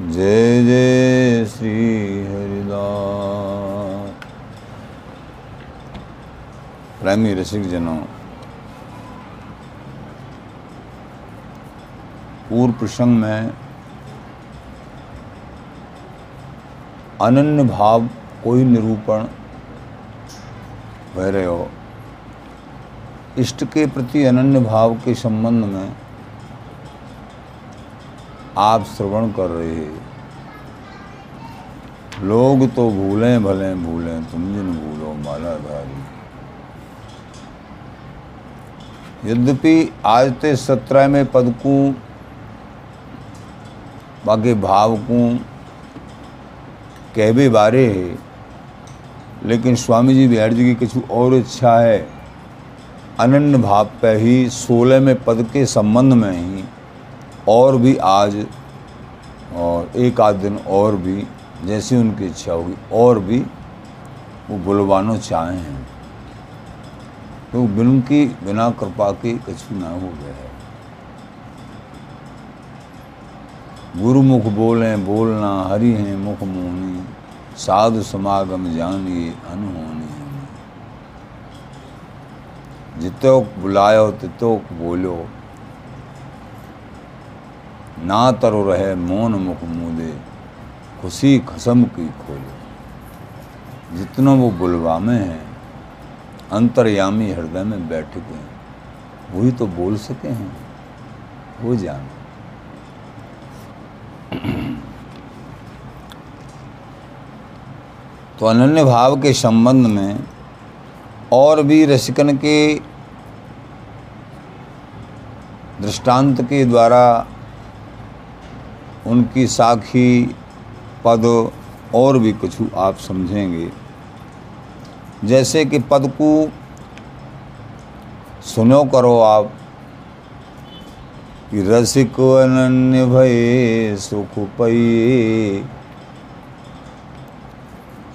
जय जय श्री हरिदास। प्रेमी रसिक जनों। पूर्व प्रसंग में अनन्य भाव कोई निरूपण हो। इष्ट के प्रति अनन्य भाव के संबंध में आप श्रवण कर रहे हैं। लोग तो भूलें भले भूलें, तुम जिन भूलो मालाधारी यद्यपि आज ते सत्रह में पद को बाकी भाव को कहबे बारे है, लेकिन स्वामी जी बिहार जी की कुछ और इच्छा है। अनन्य भाव पे ही सोलह में पद के संबंध में ही और भी आज और एक आध दिन और भी जैसी उनकी इच्छा होगी, और भी वो बुलवानो चाहें तो बिन की बिना कृपा के कुछ ना हो गया है। गुरुमुख बोले, बोलना हरि हैं मुख मोहनी, साधु समागम जानिए अनहोनी। जितोक बुलायो तितोक बोलो। ना तरो रहे मौन मुख मुदे, खुशी खसम की खोले जितना वो बुलवा में है, अंतर्यामी हृदय में बैठ गए वही तो बोल सके हैं, वो जान। तो अनन्य भाव के संबंध में और भी रसिकन के दृष्टांत के द्वारा उनकी साखी, पद और भी कुछ आप समझेंगे। जैसे कि पद को सुनो करो आप, कि रसिक अनन्य भय सुख पये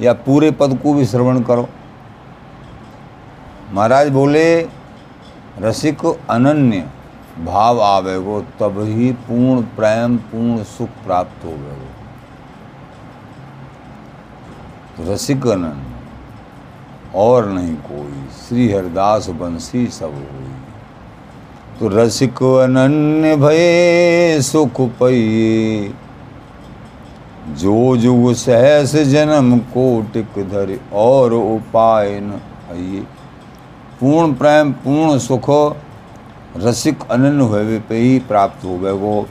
या पूरे पद को भी श्रवण करो। महाराज बोले, रसिक अनन्य भाव आवेगो तब ही पूर्ण प्रेम, पूर्ण सुख प्राप्त हो गए तो और नहीं कोई, श्री हरिदास बंसी सब हुई। तो रसिक अनन्य भय सुख पये जो जुग सहस जन्म कोटिक धरे, और उपाय न पूर्ण प्रेम, पूर्ण सुख रसिक अनन्य हुए पे ही प्राप्त हो गए वो।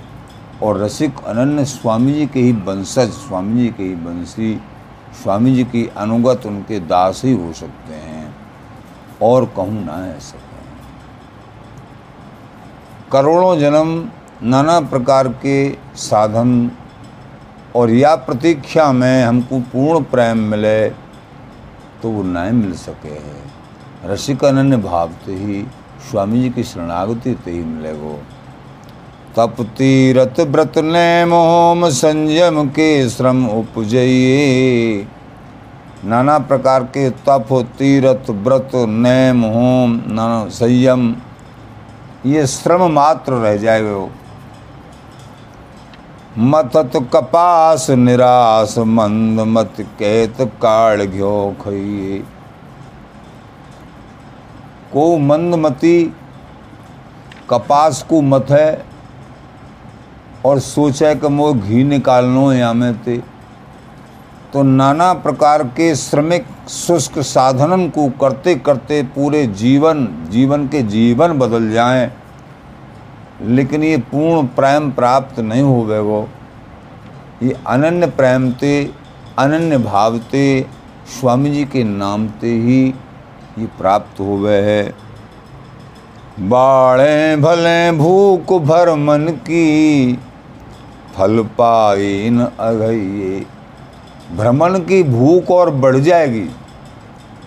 और रसिक अनन्य स्वामी जी के ही वंशज स्वामी जी के ही वंशी स्वामी जी की अनुगत उनके दास ही हो सकते हैं। और कहूँ ना ऐसा करोड़ों जन्म, नाना प्रकार के साधन और या प्रतीक्षा में हमको पूर्ण प्रेम मिले तो वो नहीं मिल सके है। रसिक अनन्य भाव से ही स्वामी जी की शरणागति ते ही मिलेगो। तप तीरथ व्रत ने मोम संयम के श्रम उपजइए। नाना प्रकार के तप तीरथ व्रत नैम होम नाना संयम, ये श्रम मात्र रह जाएगा। मतत कपास निराश मंद मत कहत काड़ घ्यो खइए। को मंदमती, कपास को मत है, और सोचे कि मो घी निकालनो या में ते। तो नाना प्रकार के श्रमिक शुष्क साधनन को करते करते पूरे जीवन जीवन के जीवन बदल जाएँ, लेकिन ये पूर्ण प्रेम प्राप्त नहीं हो वो। ये अनन्य प्रेम ते, अनन्य भाव ते, स्वामी जी के नाम ते ही ये प्राप्त गए है। बाड़े भले भूख भर मन की, फल पाए न अघइए। भ्रमण की भूख और बढ़ जाएगी,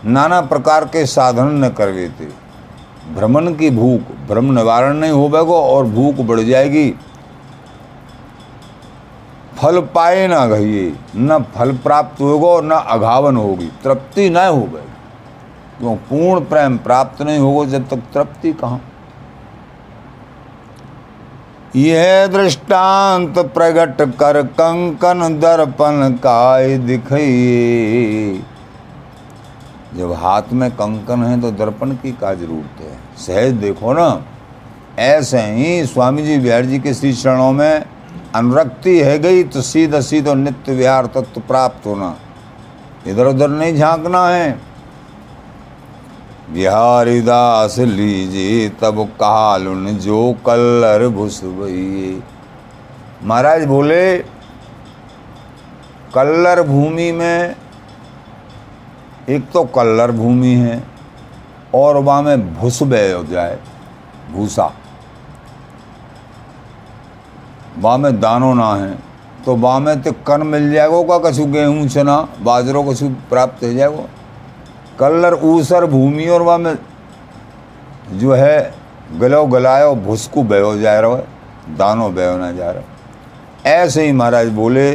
नाना प्रकार के साधन न कर थे भ्रमण की भूख, भ्रम निवारण नहीं हो बैगो और भूख बढ़ जाएगी। फल पाए ना घइए न फल प्राप्त होगा और न अघावन होगी, तृप्ति न हो गई क्यों? पूर्ण प्रेम प्राप्त नहीं होगा जब तक तृप्ति कहाँ? यह दृष्टांत प्रकट कर कंकन दर्पण काय दिखाइए जब हाथ में कंकन है तो दर्पण की का ज़रूरत है? सहज देखो ना, ऐसे ही स्वामी जी बिहार जी के श्री चरणों में अनुरक्ति है गई तो सीधा सीधा नित्य विहार तत्व प्राप्त होना। इधर उधर नहीं झांकना है। बिहारी दास लीजिए, तब कालुन जो कल्लर भुसबइए महाराज बोले, कल्लर भूमि में, एक तो कल्लर भूमि है, और वहाँ में भूस बह हो जाए, भूसा। वहाँ में दानो ना है तो वहाँ में तो कन मिल जाएगा का कछु गेहूँ, चना, बाजरो कछु प्राप्त हो जाएगो। कल्लर ऊसर भूमि और वहाँ में जो है गलो गलायो भुसकू बहो जा रहा है, दानो बहो ना जा रहा ऐसे ही महाराज बोले,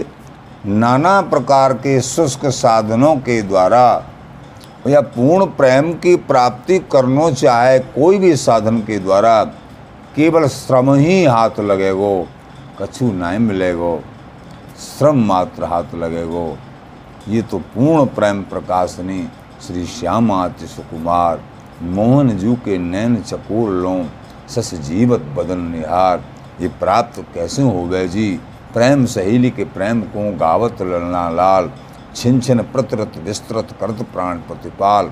नाना प्रकार के शुष्क साधनों के द्वारा या पूर्ण प्रेम की प्राप्ति करना चाहे कोई भी साधन के द्वारा केवल श्रम ही हाथ लगेगो, कछु नहीं मिलेगो, श्रम मात्र हाथ लगेगो। ये तो पूर्ण प्रेम प्रकाशनी श्री श्यामात्य सुकुमार, मोहन जू के नैन चकोर लो, सस जीवत बदन निहार। ये प्राप्त कैसे हो गए जी? प्रेम सहेली के प्रेम को गावत ललना लाल। छिन छिन प्रतरत विस्तृत करत प्राण प्रतिपाल।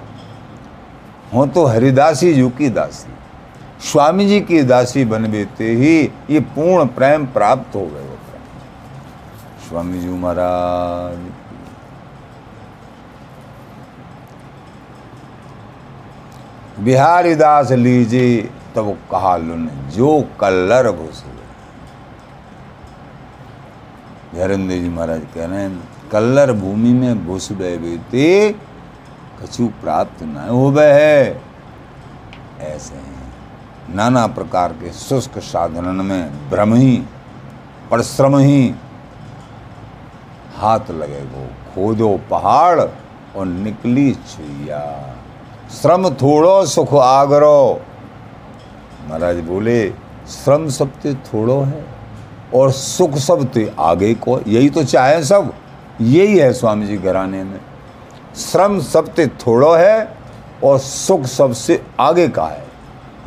हो तो हरिदासी जू की दासी, स्वामी जी की दासी बन बेते ही ये पूर्ण प्रेम प्राप्त हो गए स्वामी जी महाराज बिहारी दास लीजिए, तब कहा लुन जो कल्लर भूस धैरंदेव जी महाराज कह रहे हैं कल्लर भूमि में घुस गए कछु प्राप्त न हो है। ऐसे हैं। नाना प्रकार के शुष्क साधन में भ्रम ही, परिश्रम ही। हाथ लगेगो खोदो पहाड़ और निकली छुइया श्रम थोड़ो सुख आगरो। महाराज बोले, श्रम सबते थोड़ो है और सुख सबते आगे को, यही तो चाहे सब, यही है स्वामी जी घराने में। श्रम सबसे थोड़ो है और सुख सबसे आगे का है,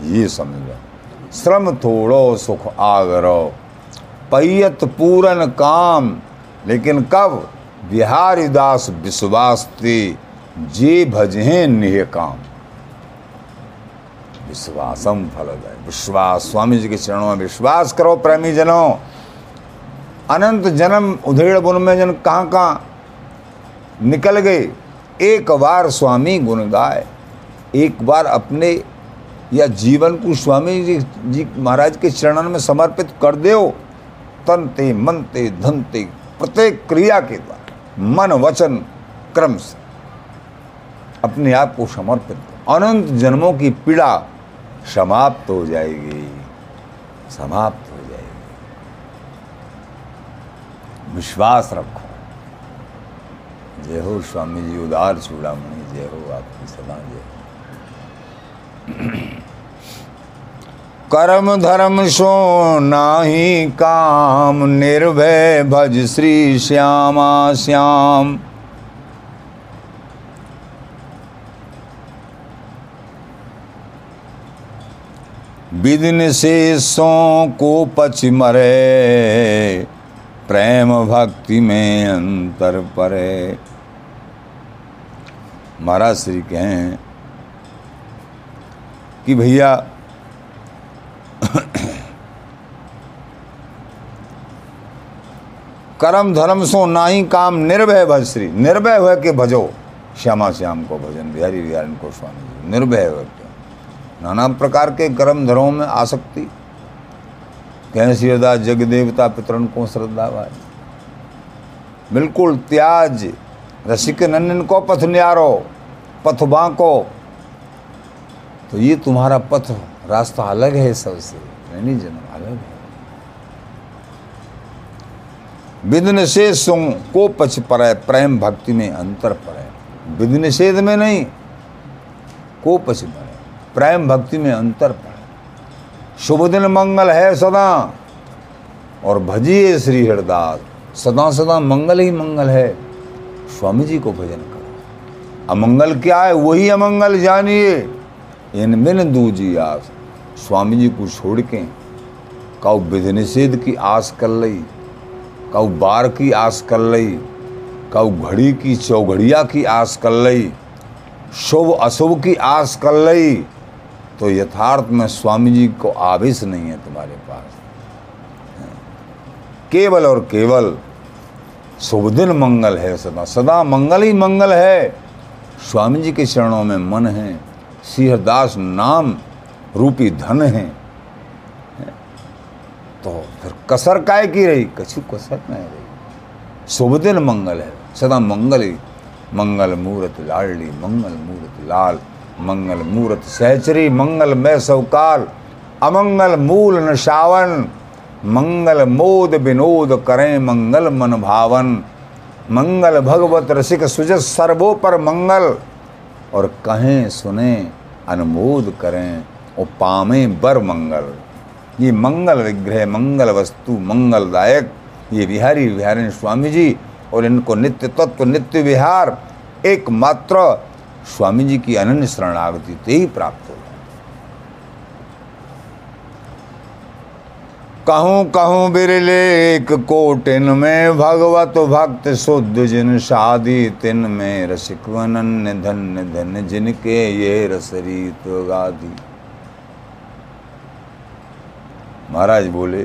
ये समझ। श्रम थोड़ो, सुख आगरो। पैयत पूरन काम, लेकिन कब? बिहारी दास विश्वास थे। जे भजहे निह काम। विश्वासम फल विश्वास स्वामी जी के चरणों में विश्वास करो प्रेमी जनों। अनंत जन्म उधेड़ बुन में जन कहाँ कहाँ निकल गए। एक बार स्वामी गुण गाए। एक बार अपने या जीवन को स्वामी जी जी महाराज के चरणन में समर्पित कर दो तनते मनते मन ते धन ते प्रत्येक क्रिया के द्वारा। मन, वचन, क्रम से। अपने आप को समर्पित अनंत जन्मों की पीड़ा समाप्त हो जाएगी। समाप्त हो जाएगी। विश्वास रखो। जय हो स्वामी जी, उदार चूड़ामणि जय हो आपकी सदा जय कर्म धर्म सो नाही काम, निर्भय भज श्री श्यामा श्याम। विदिन सो को पच मरे, प्रेम भक्ति में अंतर परे। महाराज श्री कहें कि भैया, कर्म धर्म सो नाही काम निर्भय भज श्री। निर्भय हो के भजो। श्यामा श्याम को भजन, बिहारी बिहारी को स्वामी जी, निर्भय हो। नाना प्रकार के कर्म धर्मों में आसक्ति। कहें सिरदास जग देवता पितरन को श्रद्धा भाई। बिल्कुल त्याज, रसिक नंदन को पथ न्यारो, पथ बांको। तो ये तुम्हारा पथ रास्ता अलग है सबसे। नहीं जन्म अलग है। विध निषेध सुंग को पछ पर प्रेम भक्ति में अंतर पर विध निषेध में नहीं, को पछ पर प्रेम भक्ति में अंतर पड़े। शुभ दिन मंगल है सदा, और भजिए श्री हरदास, सदा सदा मंगल ही मंगल है। स्वामी जी को भजन करो। अमंगल क्या है? वही अमंगल जानिए। इन बिन दूजी आस। स्वामी जी को छोड़ के कऊ विधि निषेध की आस कर लई कऊ बार की आस कर लई कऊ घड़ी की चौघड़िया की आस कर लई, शुभ अशुभ की आस कर लई तो यथार्थ में स्वामी जी को आवेश नहीं है तुम्हारे पास। केवल और केवल शुभ दिन मंगल है सदा। सदा मंगल ही मंगल है। स्वामी जी के चरणों में मन है। सिंहदास नाम रूपी धन है। तो फिर कसर काय की रही? कछु कसर नहीं रही। शुभ दिन मंगल है। सदा मंगल ही। मंगल मूर्त लाडली, मंगल मूर्त लाल। मंगल मूर्त सहचरी, मंगल में सवकाल अमंगल मूल नशावन मंगल मोद विनोद करें मंगल मन भावन। मंगल भगवत रसिक सुजस सर्वो पर मंगल, और कहें सुने अनुमोद करें और पामे बर मंगल। ये मंगल विग्रह, मंगल वस्तु मंगलदायक ये बिहारी बिहारी स्वामी जी, और इनको नित्य तत्व, नित्य विहार, एकमात्र स्वामी जी की अनन्य शरणागति ते ही प्राप्त होगा कहूँ कहूँ बिरले एक कोटिन में भगवत भक्त, शुद्ध जिन शादी, तिन में रसिक अनन्य धन्य धन्य जिनके ये रसरीत गादी। महाराज बोले,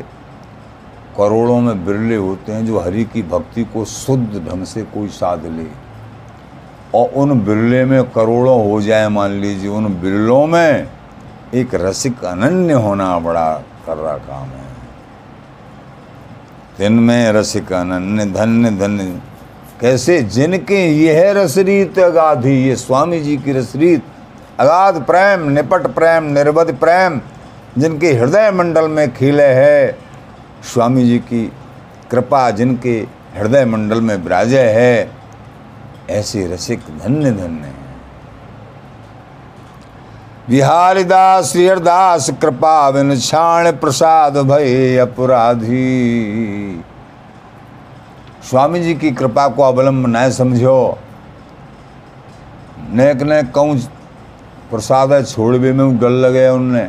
करोड़ों में बिरले होते हैं जो हरि की भक्ति को शुद्ध ढंग से कोई साध ले। और उन बिरले में करोड़ों हो जाए, मान लीजिए, उन बिरलों में एक रसिक अनन्य होना बड़ा कर रहा काम है। दिन में रसिक अनन्य, धन्य धन्य। कैसे? जिनके यह रसरीत अगाधी, ये स्वामी जी की रसरीत अगाध प्रेम, निपट प्रेम, निर्बध प्रेम, जिनके हृदय मंडल में खिले है। स्वामी जी की कृपा जिनके हृदय मंडल में विराजय है। ऐसे रसिक धन्य धन्य हैं। बिहारीदास श्रीहरदास, कृपा बिन छाण प्रसाद भय अपराधी। स्वामी जी की कृपा को अवलंब न समझो। नेक ने कहूँ प्रसाद है छोड़वे में डर लगे उनने।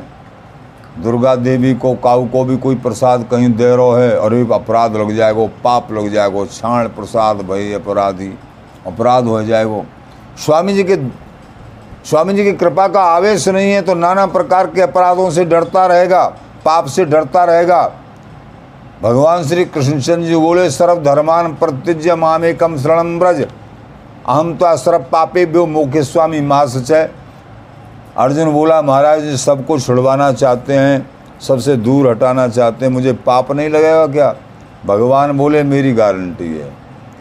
दुर्गा देवी को, काऊ को भी कोई प्रसाद कहीं दे रहो है एक अपराध लग जाएगा, पाप लग जाएगा, छाण प्रसाद भय अपराधी। अपराध हो जाए वो। स्वामी जी के, स्वामी जी की कृपा का आवेश नहीं है तो नाना प्रकार के अपराधों से डरता रहेगा, पाप से डरता रहेगा। भगवान श्री कृष्णचंद्र जी बोले, सर्व धर्मान प्रत्यज्य मामे कम शरणम ब्रज अहम तो सर्व पापे ब्यो मुख्य स्वामी महासचय अर्जुन बोला, महाराज जी सबको छुड़वाना चाहते हैं, सबसे दूर हटाना चाहते हैं, मुझे पाप नहीं लगेगा क्या? भगवान बोले, मेरी गारंटी है।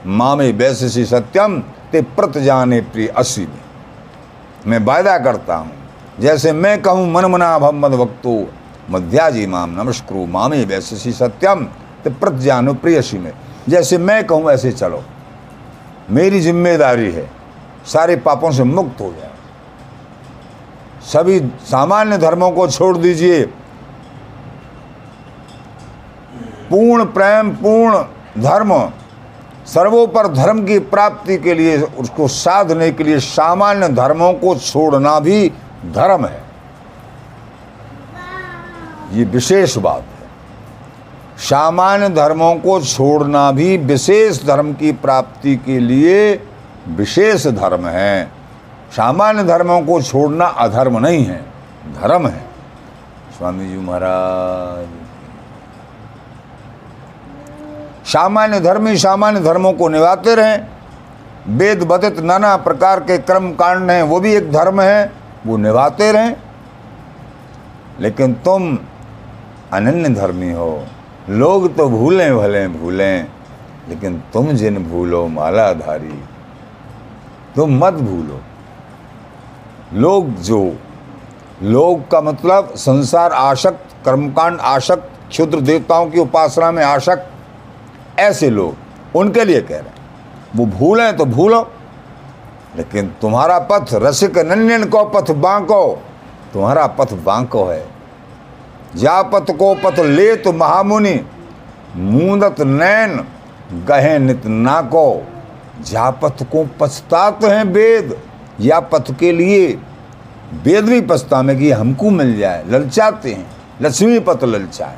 माँ में वैसे सत्यम, ते प्रत जाने प्रिय असी में मैं वायदा करता हूँ, जैसे मैं कहूँ मन मना भम मद वक्तो मध्याजी माम नमस्कृ मामे वैसे सत्यम, ते प्रत जानो प्रियसी में जैसे मैं कहूँ, ऐसे चलो। मेरी ज़िम्मेदारी है, सारे पापों से मुक्त हो जाए। सभी सामान्य धर्मों को छोड़ दीजिए। पूर्ण प्रेम, पूर्ण धर्म सर्वोपर धर्म की प्राप्ति के लिए, उसको साधने के लिए सामान्य धर्मों को छोड़ना भी धर्म है। ये विशेष बात है। सामान्य धर्मों को छोड़ना भी विशेष धर्म की प्राप्ति के लिए विशेष धर्म है। सामान्य धर्मों को छोड़ना अधर्म नहीं है, धर्म है। स्वामी जी महाराज। सामान्य धर्म सामान्य धर्मों को निभाते रहें। वेद बदित नाना प्रकार के कर्म कांड हैं, वो भी एक धर्म है, वो निभाते रहें। लेकिन तुम अनन्य धर्मी हो। लोग तो भूलें, भले, भूलें, लेकिन तुम जिन भूलो, मालाधारी, तुम मत भूलो। लोग जो, लोग का मतलब संसार आशक्त, कर्मकांड आशक्त, क्षुद्र देवताओं की उपासना में आशक्त ऐसे लोग उनके लिए कह रहे हैं। वो भूलें तो भूलो। लेकिन तुम्हारा पथ रसिक नन्यन को पथ बांको। तुम्हारा पथ बांको है। जा पथ को पथ ले तो महामुनि। मूंदत नैन गहे नित ना को जा पथ को पछतात हैं वेद या पथ के लिए वेद भी पछता में कि हमको मिल जाए। ललचाते हैं। लक्ष्मी पथ ललचाए।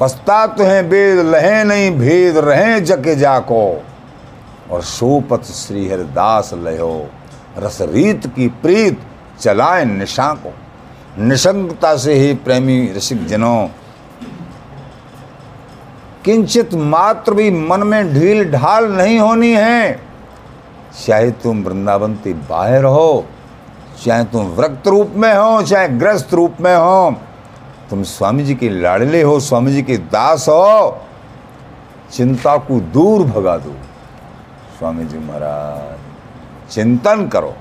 पछतात हैं वेद लहे नहीं, भेद रहे जके जाको। और सोपत श्री हरिदास लयो रस रीत की प्रीत चलाए निशा को निशंकता से ही प्रेमी रसिक जनों किंचित मात्र भी मन में ढील ढाल नहीं होनी है। चाहे तुम वृंदावन के बाहर हो, चाहे तुम व्रत रूप में हो, चाहे ग्रस्त रूप में हो तुम स्वामी जी के लाडले हो स्वामी जी के दास हो। चिंता को दूर भगा दो। स्वामी जी महाराज, चिंतन करो।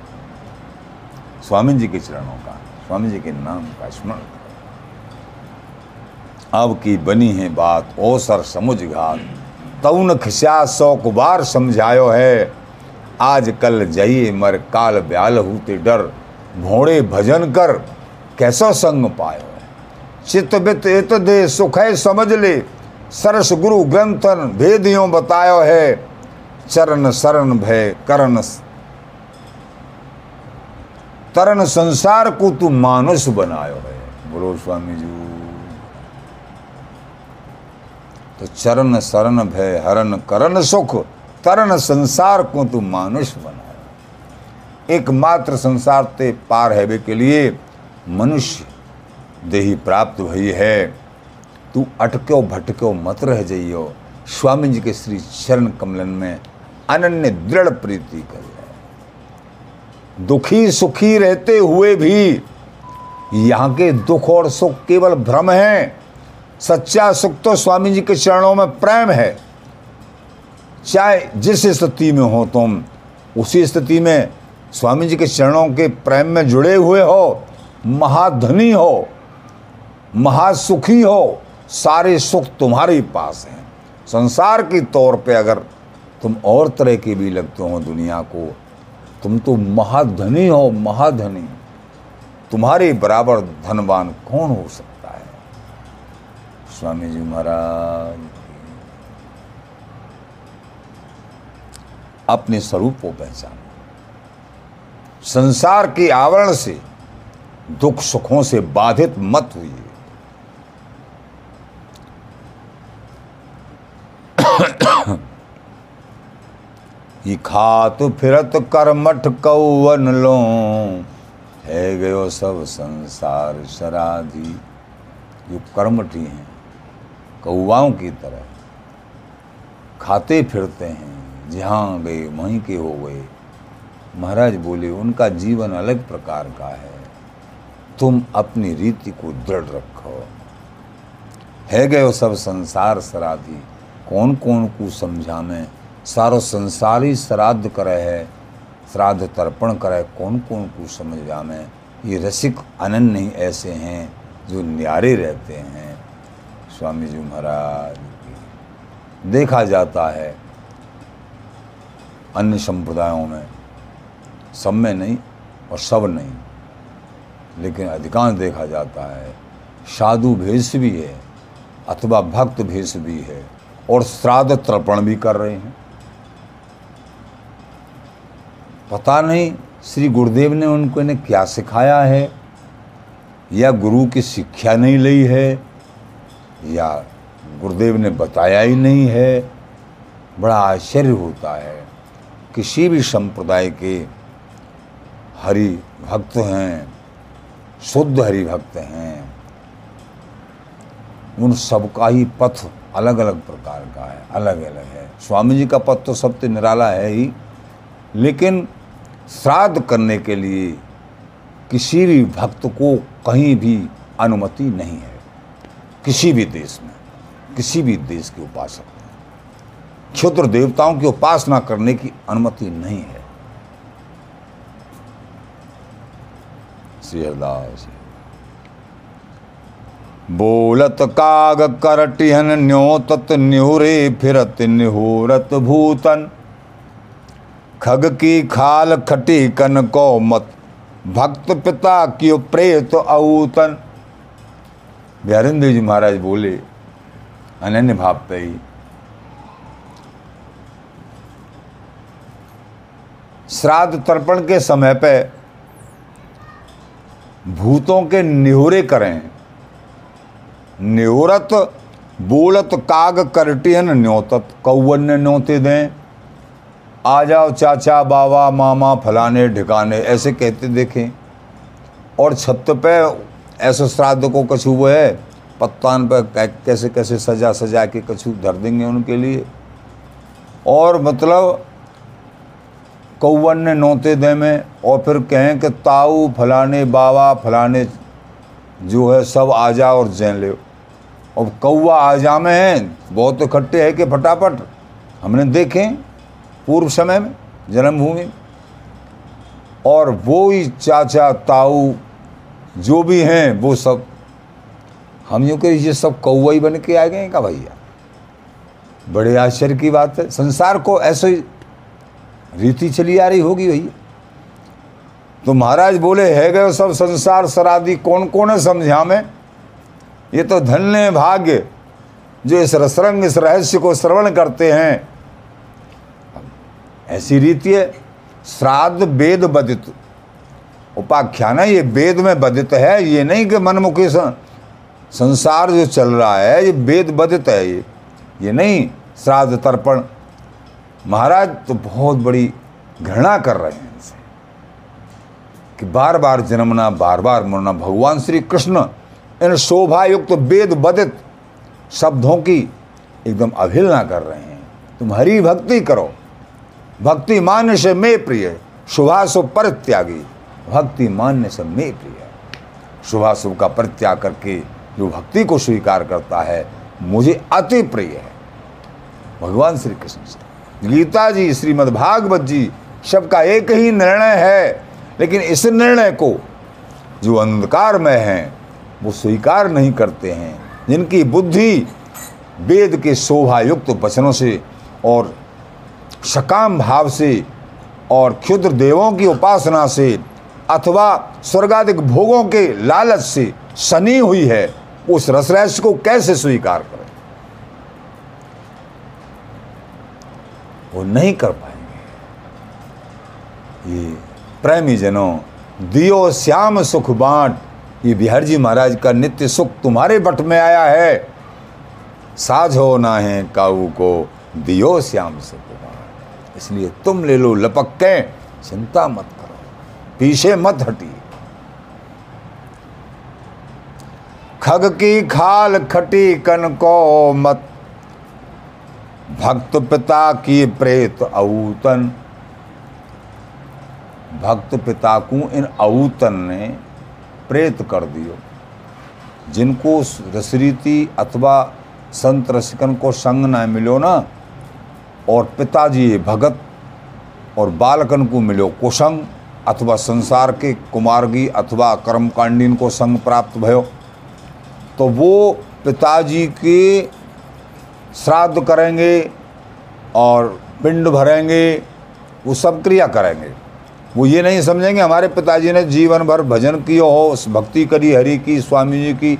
स्वामी जी के चरणों का स्वामी जी के नाम का स्मरण करो। अब की बनी है बात, ओ सर समुझ घात। तउन खिस्या सौ कुबार समझायो है। आज कल जाइए मर, काल ब्याल होते डर। भोड़े भजन कर, कैसा संग पायो? चित्त बित इत दे सुख है समझ ले। सरस गुरु ग्रंथन भेदियों बतायो है। चरण शरण भय करण तरन संसार को तू मानुष बनायो है। बोलो स्वामी जी। तो चरण शरण भय हरण करण सुख तरन संसार को तू मानुष बनायो। एकमात्र संसार ते पार हैवे के लिए मनुष्य देही प्राप्त भई है। तू अटक्यो भटक्यो मत रह जाइयो। स्वामी जी के श्री चरण कमलन में अनन्य दृढ़ प्रीति कर दुखी सुखी रहते हुए भी यहाँ के दुख और सुख केवल भ्रम है। सच्चा सुख तो स्वामी जी के चरणों में प्रेम है। चाहे जिस स्थिति में हो तुम, उसी स्थिति में स्वामी जी के चरणों के प्रेम में जुड़े हुए हो, महाधनी हो। महासुखी हो, सारे सुख तुम्हारे पास हैं। संसार के तौर पे अगर तुम और तरह के भी लगते हो दुनिया को, तुम तो महाधनी हो, महाधनी। तुम्हारे बराबर धनवान कौन हो सकता है? स्वामी जी महाराज, अपने स्वरूप को पहचानो। संसार के आवरण से, दुख सुखों से बाधित मत हुई ये खात फिरत करमठ कौवन लो। है गयो सब संसार शराधी। जो कर्मठी हैं, कौवाओं की तरह। खाते फिरते हैं, जहाँ गए वहीं के हो गए महाराज बोले, उनका जीवन अलग प्रकार का है। तुम अपनी रीति को दृढ़ रखो। है गए सब संसार सराधी कौन कौन को समझा में सारो संसार ही श्राद्ध करे है, श्राद्ध तर्पण करे कौन कौन को समझ में ये रसिक अनन्य ही ऐसे हैं जो न्यारे रहते हैं। स्वामी जी महाराज देखा जाता है अन्य संप्रदायों में, सब में नहीं और सब नहीं, लेकिन अधिकांश देखा जाता है, साधु भेष भी है, अथवा भक्त भेष भी है और श्राद्ध तर्पण भी कर रहे हैं। पता नहीं, श्री गुरुदेव ने उनको इन्हें क्या सिखाया है? या गुरु की शिक्षा नहीं ली है? या गुरुदेव ने बताया ही नहीं है? बड़ा आश्चर्य होता है। किसी भी संप्रदाय के हरि भक्त हैं, शुद्ध हरि भक्त हैं, उन सबका ही पथ अलग अलग प्रकार का है अलग अलग है। स्वामी जी का पथ तो सबसे निराला है ही, लेकिन श्राद्ध करने के लिए किसी भी भक्त को कहीं भी अनुमति नहीं है। किसी भी देश में, किसी भी देश के उपासक में। क्षुद्र देवताओं की उपासना करने की अनुमति नहीं है। श्री बोलत काग करटिहन न्योतत न्यूरे फिरत निहोरत भूतन। खग की खाल खटी कन को मत। भक्त पिता की प्रेत औतन। बिहारिंद्र जी महाराज बोले, अनन्य भाव पे ही। श्राद्ध तर्पण के समय पे भूतों के निहोरे करें। निहोरत, बोलत, काग करटियन न्योतत कौवन न्योते दें। आ जाओ चाचा, बाबा, मामा, फलाने, ढिकाने, ऐसे कहते देखें। और छत पे ऐसे श्राद्ध को कछु वो है, पत्तान पर कैसे कैसे सजा सजा के कछु धर देंगे उनके लिए। और मतलब कौवन ने नौते दे में, और फिर कहें कि ताऊ, फलाने, बाबा, फलाने जो है, सब आ जा और जैन ले। और कौवा आ जा में हैं, बहुत इकट्ठे है कि फटाफट, हमने देखे। पूर्व समय में, जन्मभूमि और वो ही चाचा, ताऊ, जो भी हैं, वो सब, हम यूँ कह ये सब कौवा ही बन के आ गए हैं का भैया? बड़े आश्चर्य की बात है। संसार को ऐसे रीति चली आ रही होगी भैया? तो महाराज बोले, है गए सब संसार सरादी कौन कौन है समझा में? ये तो धन्य भाग्य, जो इस रसरंग, इस रहस्य को श्रवण करते हैं। ऐसी रीति है, श्राद्ध वेद बदित उपाख्यान है, ये वेद में बदित है, ये नहीं कि मनमुखी संसार जो चल रहा है, ये वेद बदित है, ये ये नहीं, श्राद्ध तर्पण। महाराज तो बहुत बड़ी घृणा कर रहे हैं इनसे, कि बार बार जन्मना बार बार मरना, भगवान श्री कृष्ण इन शोभायुक्त वेद बदित शब्दों की एकदम अवहेलना कर रहे हैं। तुम हरि भक्ति करो। भक्ति मान्य से मे प्रिय शुभाशुभ परित्यागी। भक्ति मान्य से मे प्रिय शुभाशुभ का परित्याग करके जो भक्ति को स्वीकार करता है, मुझे अति प्रिय है। भगवान श्री कृष्ण से। गीता जी, श्रीमद् भागवत जी, सबका एक ही निर्णय है। लेकिन इस निर्णय को जो अंधकार में हैं, वो स्वीकार नहीं करते हैं। जिनकी बुद्धि वेद के शोभायुक्त वचनों से और सकाम भाव से और क्षुद्र देवों की उपासना से अथवा स्वर्गाधिक भोगों के लालच से सनी हुई है, उस रसरहस्य को कैसे स्वीकार करें? वो नहीं कर पाएँगे। ये प्रेमी जनों दियो श्याम सुख बांट, ये बिहार जी महाराज का नित्य सुख तुम्हारे बट में आया है। साझ हो ना है काऊ को दियो श्याम सुख। इसलिए तुम ले लो, लपक के। चिंता मत करो। पीछे मत हटिए। खग की खाल खटी कन को मत। भक्त पिता की प्रेत अऊतन। भक्त पिता को इन अऊतन ने प्रेत कर दियो। जिनको रसरीति अथवा संत रसिकन को संग न मिलो ना और पिताजी भगत और बालकन को मिलो कुसंग अथवा संसार के कुमारगी अथवा कर्मकांडीन को संग प्राप्त भयो। तो वो पिताजी के श्राद्ध करेंगे और पिंड भरेंगे, वो सब क्रिया करेंगे। वो ये नहीं समझेंगे, हमारे पिताजी ने जीवन भर भजन किया हो, उस भक्ति करी हरि की, स्वामी जी की,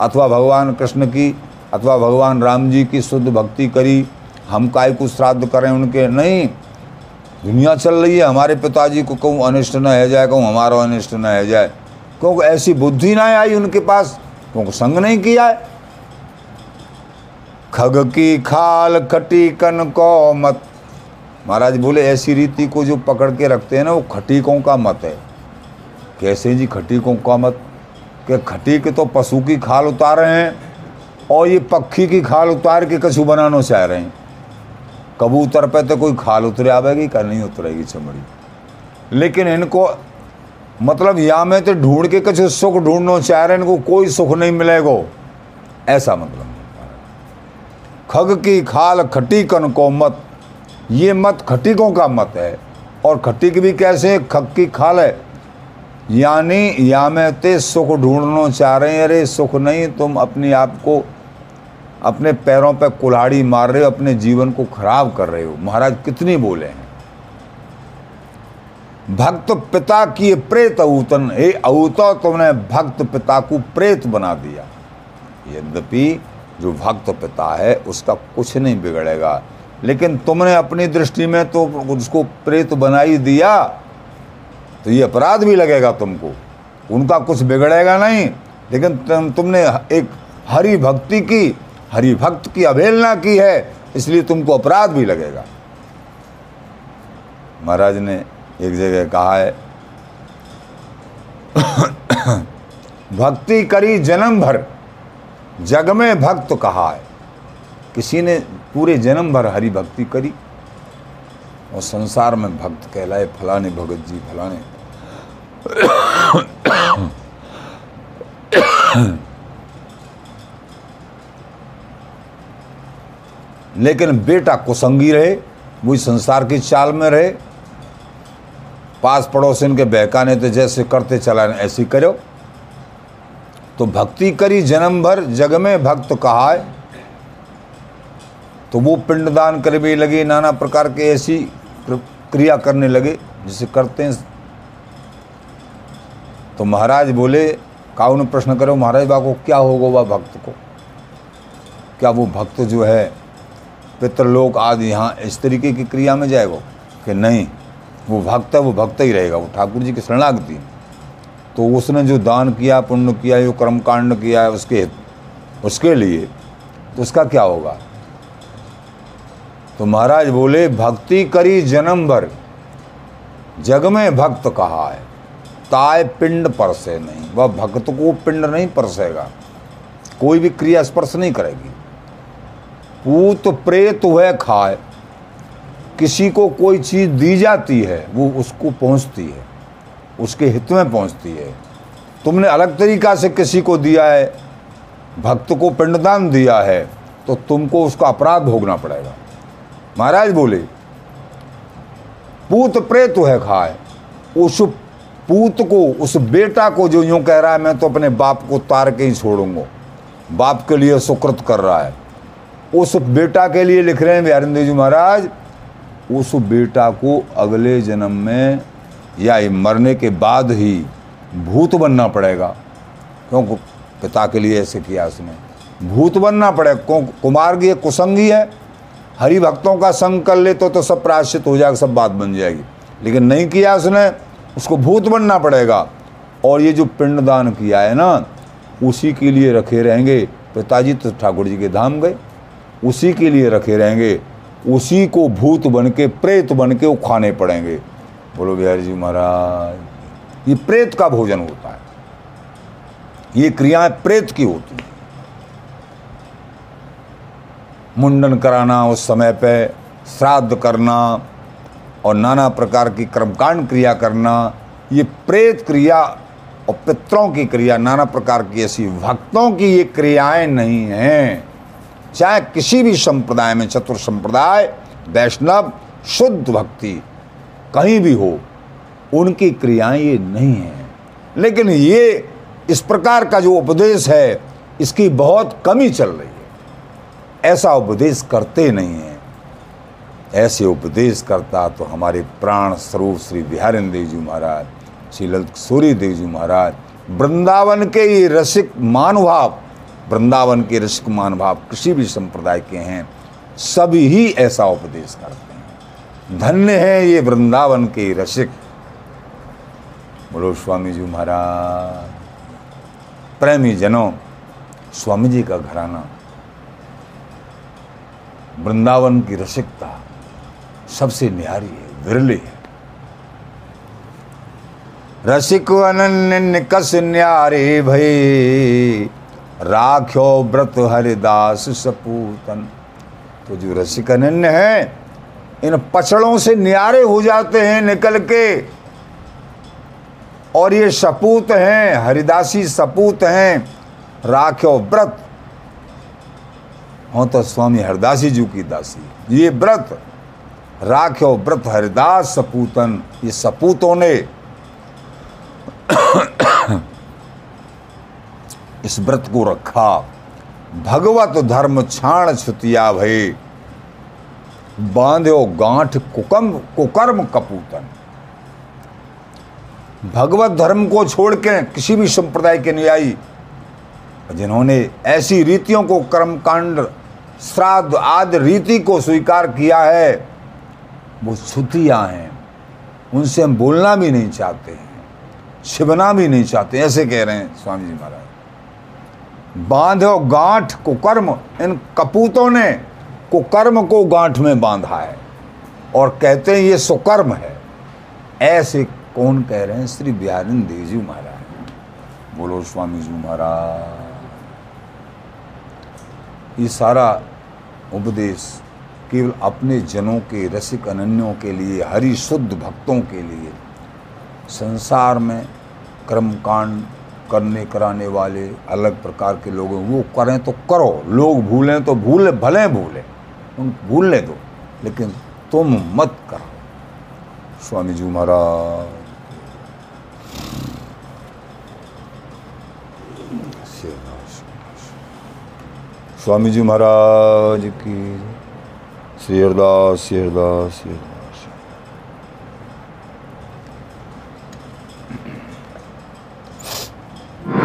अथवा भगवान कृष्ण की, अथवा भगवान राम जी की शुद्ध भक्ति करी हम काय को श्राद्ध करें उनके? नहीं। दुनिया चल रही है, हमारे पिताजी को कहूँ, अनिष्ट न है जाए, कहूँ, हमारा अनिष्ट न है जाए। क्योंकि ऐसी बुद्धि ना आई उनके पास? क्योंकि संग नहीं किया है? खग की खाल खटी कन को मत। महाराज बोले, ऐसी रीति को जो पकड़ के रखते हैं ना, वो खटीकों का मत है। कैसे जी खटीकों का मत? कि खटीक तो पशु की खाल उतार रहे हैं, और ये पक्षी की खाल उतार के कछु बनाना चाह रहे हैं। कबूतर पे तो कोई खाल उतरे आवेगी क्या नहीं उतरेगी चमड़ी। लेकिन इनको मतलब या में तो ढूंढ के कुछ सुख ढूंढना चाह रहे इनको कोई सुख नहीं मिलेगा। ऐसा मतलब खग की खाल खटी कन को मत। ये मत खटिकों का मत है। और खटिक भी कैसे? खग की खाल है। यानी या में ते सुख ढूंढना चाह रहे हैं, अरे सुख नहीं, तुम अपने आप को अपने पैरों पे कुल्हाड़ी मार रहे हो, अपने जीवन को खराब कर रहे हो। महाराज, कितनी बोले हैं। भक्त पिता की प्रेत अवतन, हे अऊतो तुमने भक्त पिता को प्रेत बना दिया। यद्यपि जो भक्त पिता है, उसका कुछ नहीं बिगड़ेगा। लेकिन तुमने अपनी दृष्टि में तो उसको प्रेत बना ही दिया तो ये अपराध भी लगेगा तुमको। उनका कुछ बिगड़ेगा नहीं, लेकिन तुमने एक हरि भक्ति की हरि भक्त की अवहेलना की है, इसलिए तुमको अपराध भी लगेगा। महाराज ने एक जगह कहा है, भक्ति करी जन्म भर, जग में भक्त कहा है। किसी ने पूरे जन्म भर हरि भक्ति करी और संसार में भक्त कहलाए, फलाने भगत जी, फलाने। लेकिन बेटा कुसंगी रहे, वही संसार की चाल में रहे। पास पड़ोसिन के बहकाने तो जैसे करते चला ऐसी करो। तो भक्ति करी जन्म भर, जग में भक्त कहा है तो वो पिंडदान कर भी लगे, नाना प्रकार के ऐसी क्रिया करने लगे, जिसे करते हैं। तो महाराज बोले काउ ने प्रश्न करो, महाराज बा क्या होगा वह भक्त को? क्या वो भक्त जो है पितृलोक आदि यहाँ इस तरीके की क्रिया में जाएगा कि नहीं, वो भक्त है, वो भक्त ही रहेगा, वो ठाकुर जी की शरणागति। तो उसने जो दान किया, पुण्य किया, जो कर्म कांड किया है उसके उसके लिए तो उसका क्या होगा? तो महाराज बोले, भक्ति करी जन्म भर, जग में भक्त कहा है? ताय पिंड परसे नहीं, वह भक्त को पिंड नहीं परसेगा, कोई भी क्रिया स्पर्श नहीं करेगी। पूत प्रेत वह खाए। किसी को कोई चीज़ दी जाती है, वो उसको पहुँचती है, उसके हित में पहुँचती है। तुमने अलग तरीका से किसी को दिया है, भक्त को पिंडदान दिया है तो तुमको उसका अपराध भोगना पड़ेगा। महाराज बोले पूत प्रेत है खाए। उस पूत को, उस बेटा को जो यूँ कह रहा है, मैं तो अपने बाप को तार के ही छोड़ूँगा। बाप के लिए सुकृत कर रहा है। उस बेटा के लिए लिख रहे हैं बिहारिंदेव जी महाराज उस बेटा को अगले जन्म में या मरने के बाद ही भूत बनना पड़ेगा। क्योंकि पिता के लिए ऐसे किया उसने। भूत बनना पड़ेगा कुमार की कुसंगी है। हरि भक्तों का संग कर ले तो, तो सब प्राश्चित हो जाएगा सब बात बन जाएगी। लेकिन नहीं किया उसने उसको भूत बनना पड़ेगा। और ये जो पिंडदान किया है ना उसी के लिए रखे रहेंगे। पिताजी तो ठाकुर जी के धाम गए। उसी के लिए रखे रहेंगे। उसी को भूत बन के प्रेत बन के वो खाने पड़ेंगे। बोलो, बिहारी जी महाराज, ये प्रेत का भोजन होता है। ये क्रियाएँ प्रेत की होती हैं। मुंडन कराना उस समय पे, श्राद्ध करना और नाना प्रकार की कर्मकांड क्रिया करना, ये प्रेत क्रिया और पितरों की क्रिया, नाना प्रकार की ऐसी भक्तों की ये क्रियाएँ नहीं हैं। चाहे किसी भी संप्रदाय में, चतुर संप्रदाय, वैष्णव, शुद्ध भक्ति, कहीं भी हो, उनकी क्रियाएँ ये नहीं हैं। लेकिन ये इस प्रकार का जो उपदेश है, इसकी बहुत कमी चल रही है। ऐसा उपदेश करते नहीं हैं। ऐसे उपदेश करता तो हमारे प्राण स्वरूप श्री बिहारिन देव जी महाराज श्री ललित सूर्य देव जी महाराज, वृंदावन के ये रसिक मानुभाव वृंदावन के ऋषिक भाव किसी भी संप्रदाय के हैं, सभी ही ऐसा उपदेश करते हैं। धन्य है ये वृंदावन के रसिक। बोलो स्वामी जी महाराज। प्रेमी जनों स्वामी जी का घराना। वृंदावन की रसिकता सबसे निहारी है, विरले है। रसिक अनन्य कस न्यारे भय राख्यो व्रत हरिदास सपूतन। तो जो रसिक है, इन पछड़ों से न्यारे हो जाते हैं निकल के। और ये सपूत हैं, हरिदासी सपूत हैं, राख्यो व्रत। हो तो स्वामी हरिदासी जी की दासी। ये व्रत, राख्यो व्रत हरिदास सपूतन, ये सपूतों ने। इस व्रत को रखा। भगवत धर्म छाण छुतिया भय बांध्यो गांठ कुकम, कुकर्म कपूतन। भगवत धर्म को छोड़ के किसी भी संप्रदाय के न्यायी जिन्होंने ऐसी रीतियों को कर्मकांड, श्राद्ध आदि रीति को स्वीकार किया है, वो छुतियाँ हैं। उनसे हम बोलना भी नहीं चाहते हैं, छिपना भी नहीं चाहते ऐसे कह रहे हैं स्वामी जी महाराज। बांधो गांठ को कर्म इन कपूतों ने को कर्म को गांठ में बांधा है और कहते हैं ये सुकर्म है। ऐसे कौन कह रहे हैं? श्री बिहारिन देव जी महाराज। बोलो स्वामी जी महाराज। ये सारा उपदेश केवल अपने जनों के, रसिक अनन्यों के लिए हरि शुद्ध भक्तों के लिए, संसार में कर्मकांड करने कराने वाले अलग प्रकार के लोग हैं। वो करें तो करो। लोग भूलें तो भूले, भले भूलें। उन भूलने दो। लेकिन तुम मत करो। स्वामी जी महाराज स्वामी जी महाराज की श्री हरदास श्री हरदास श्री हरदास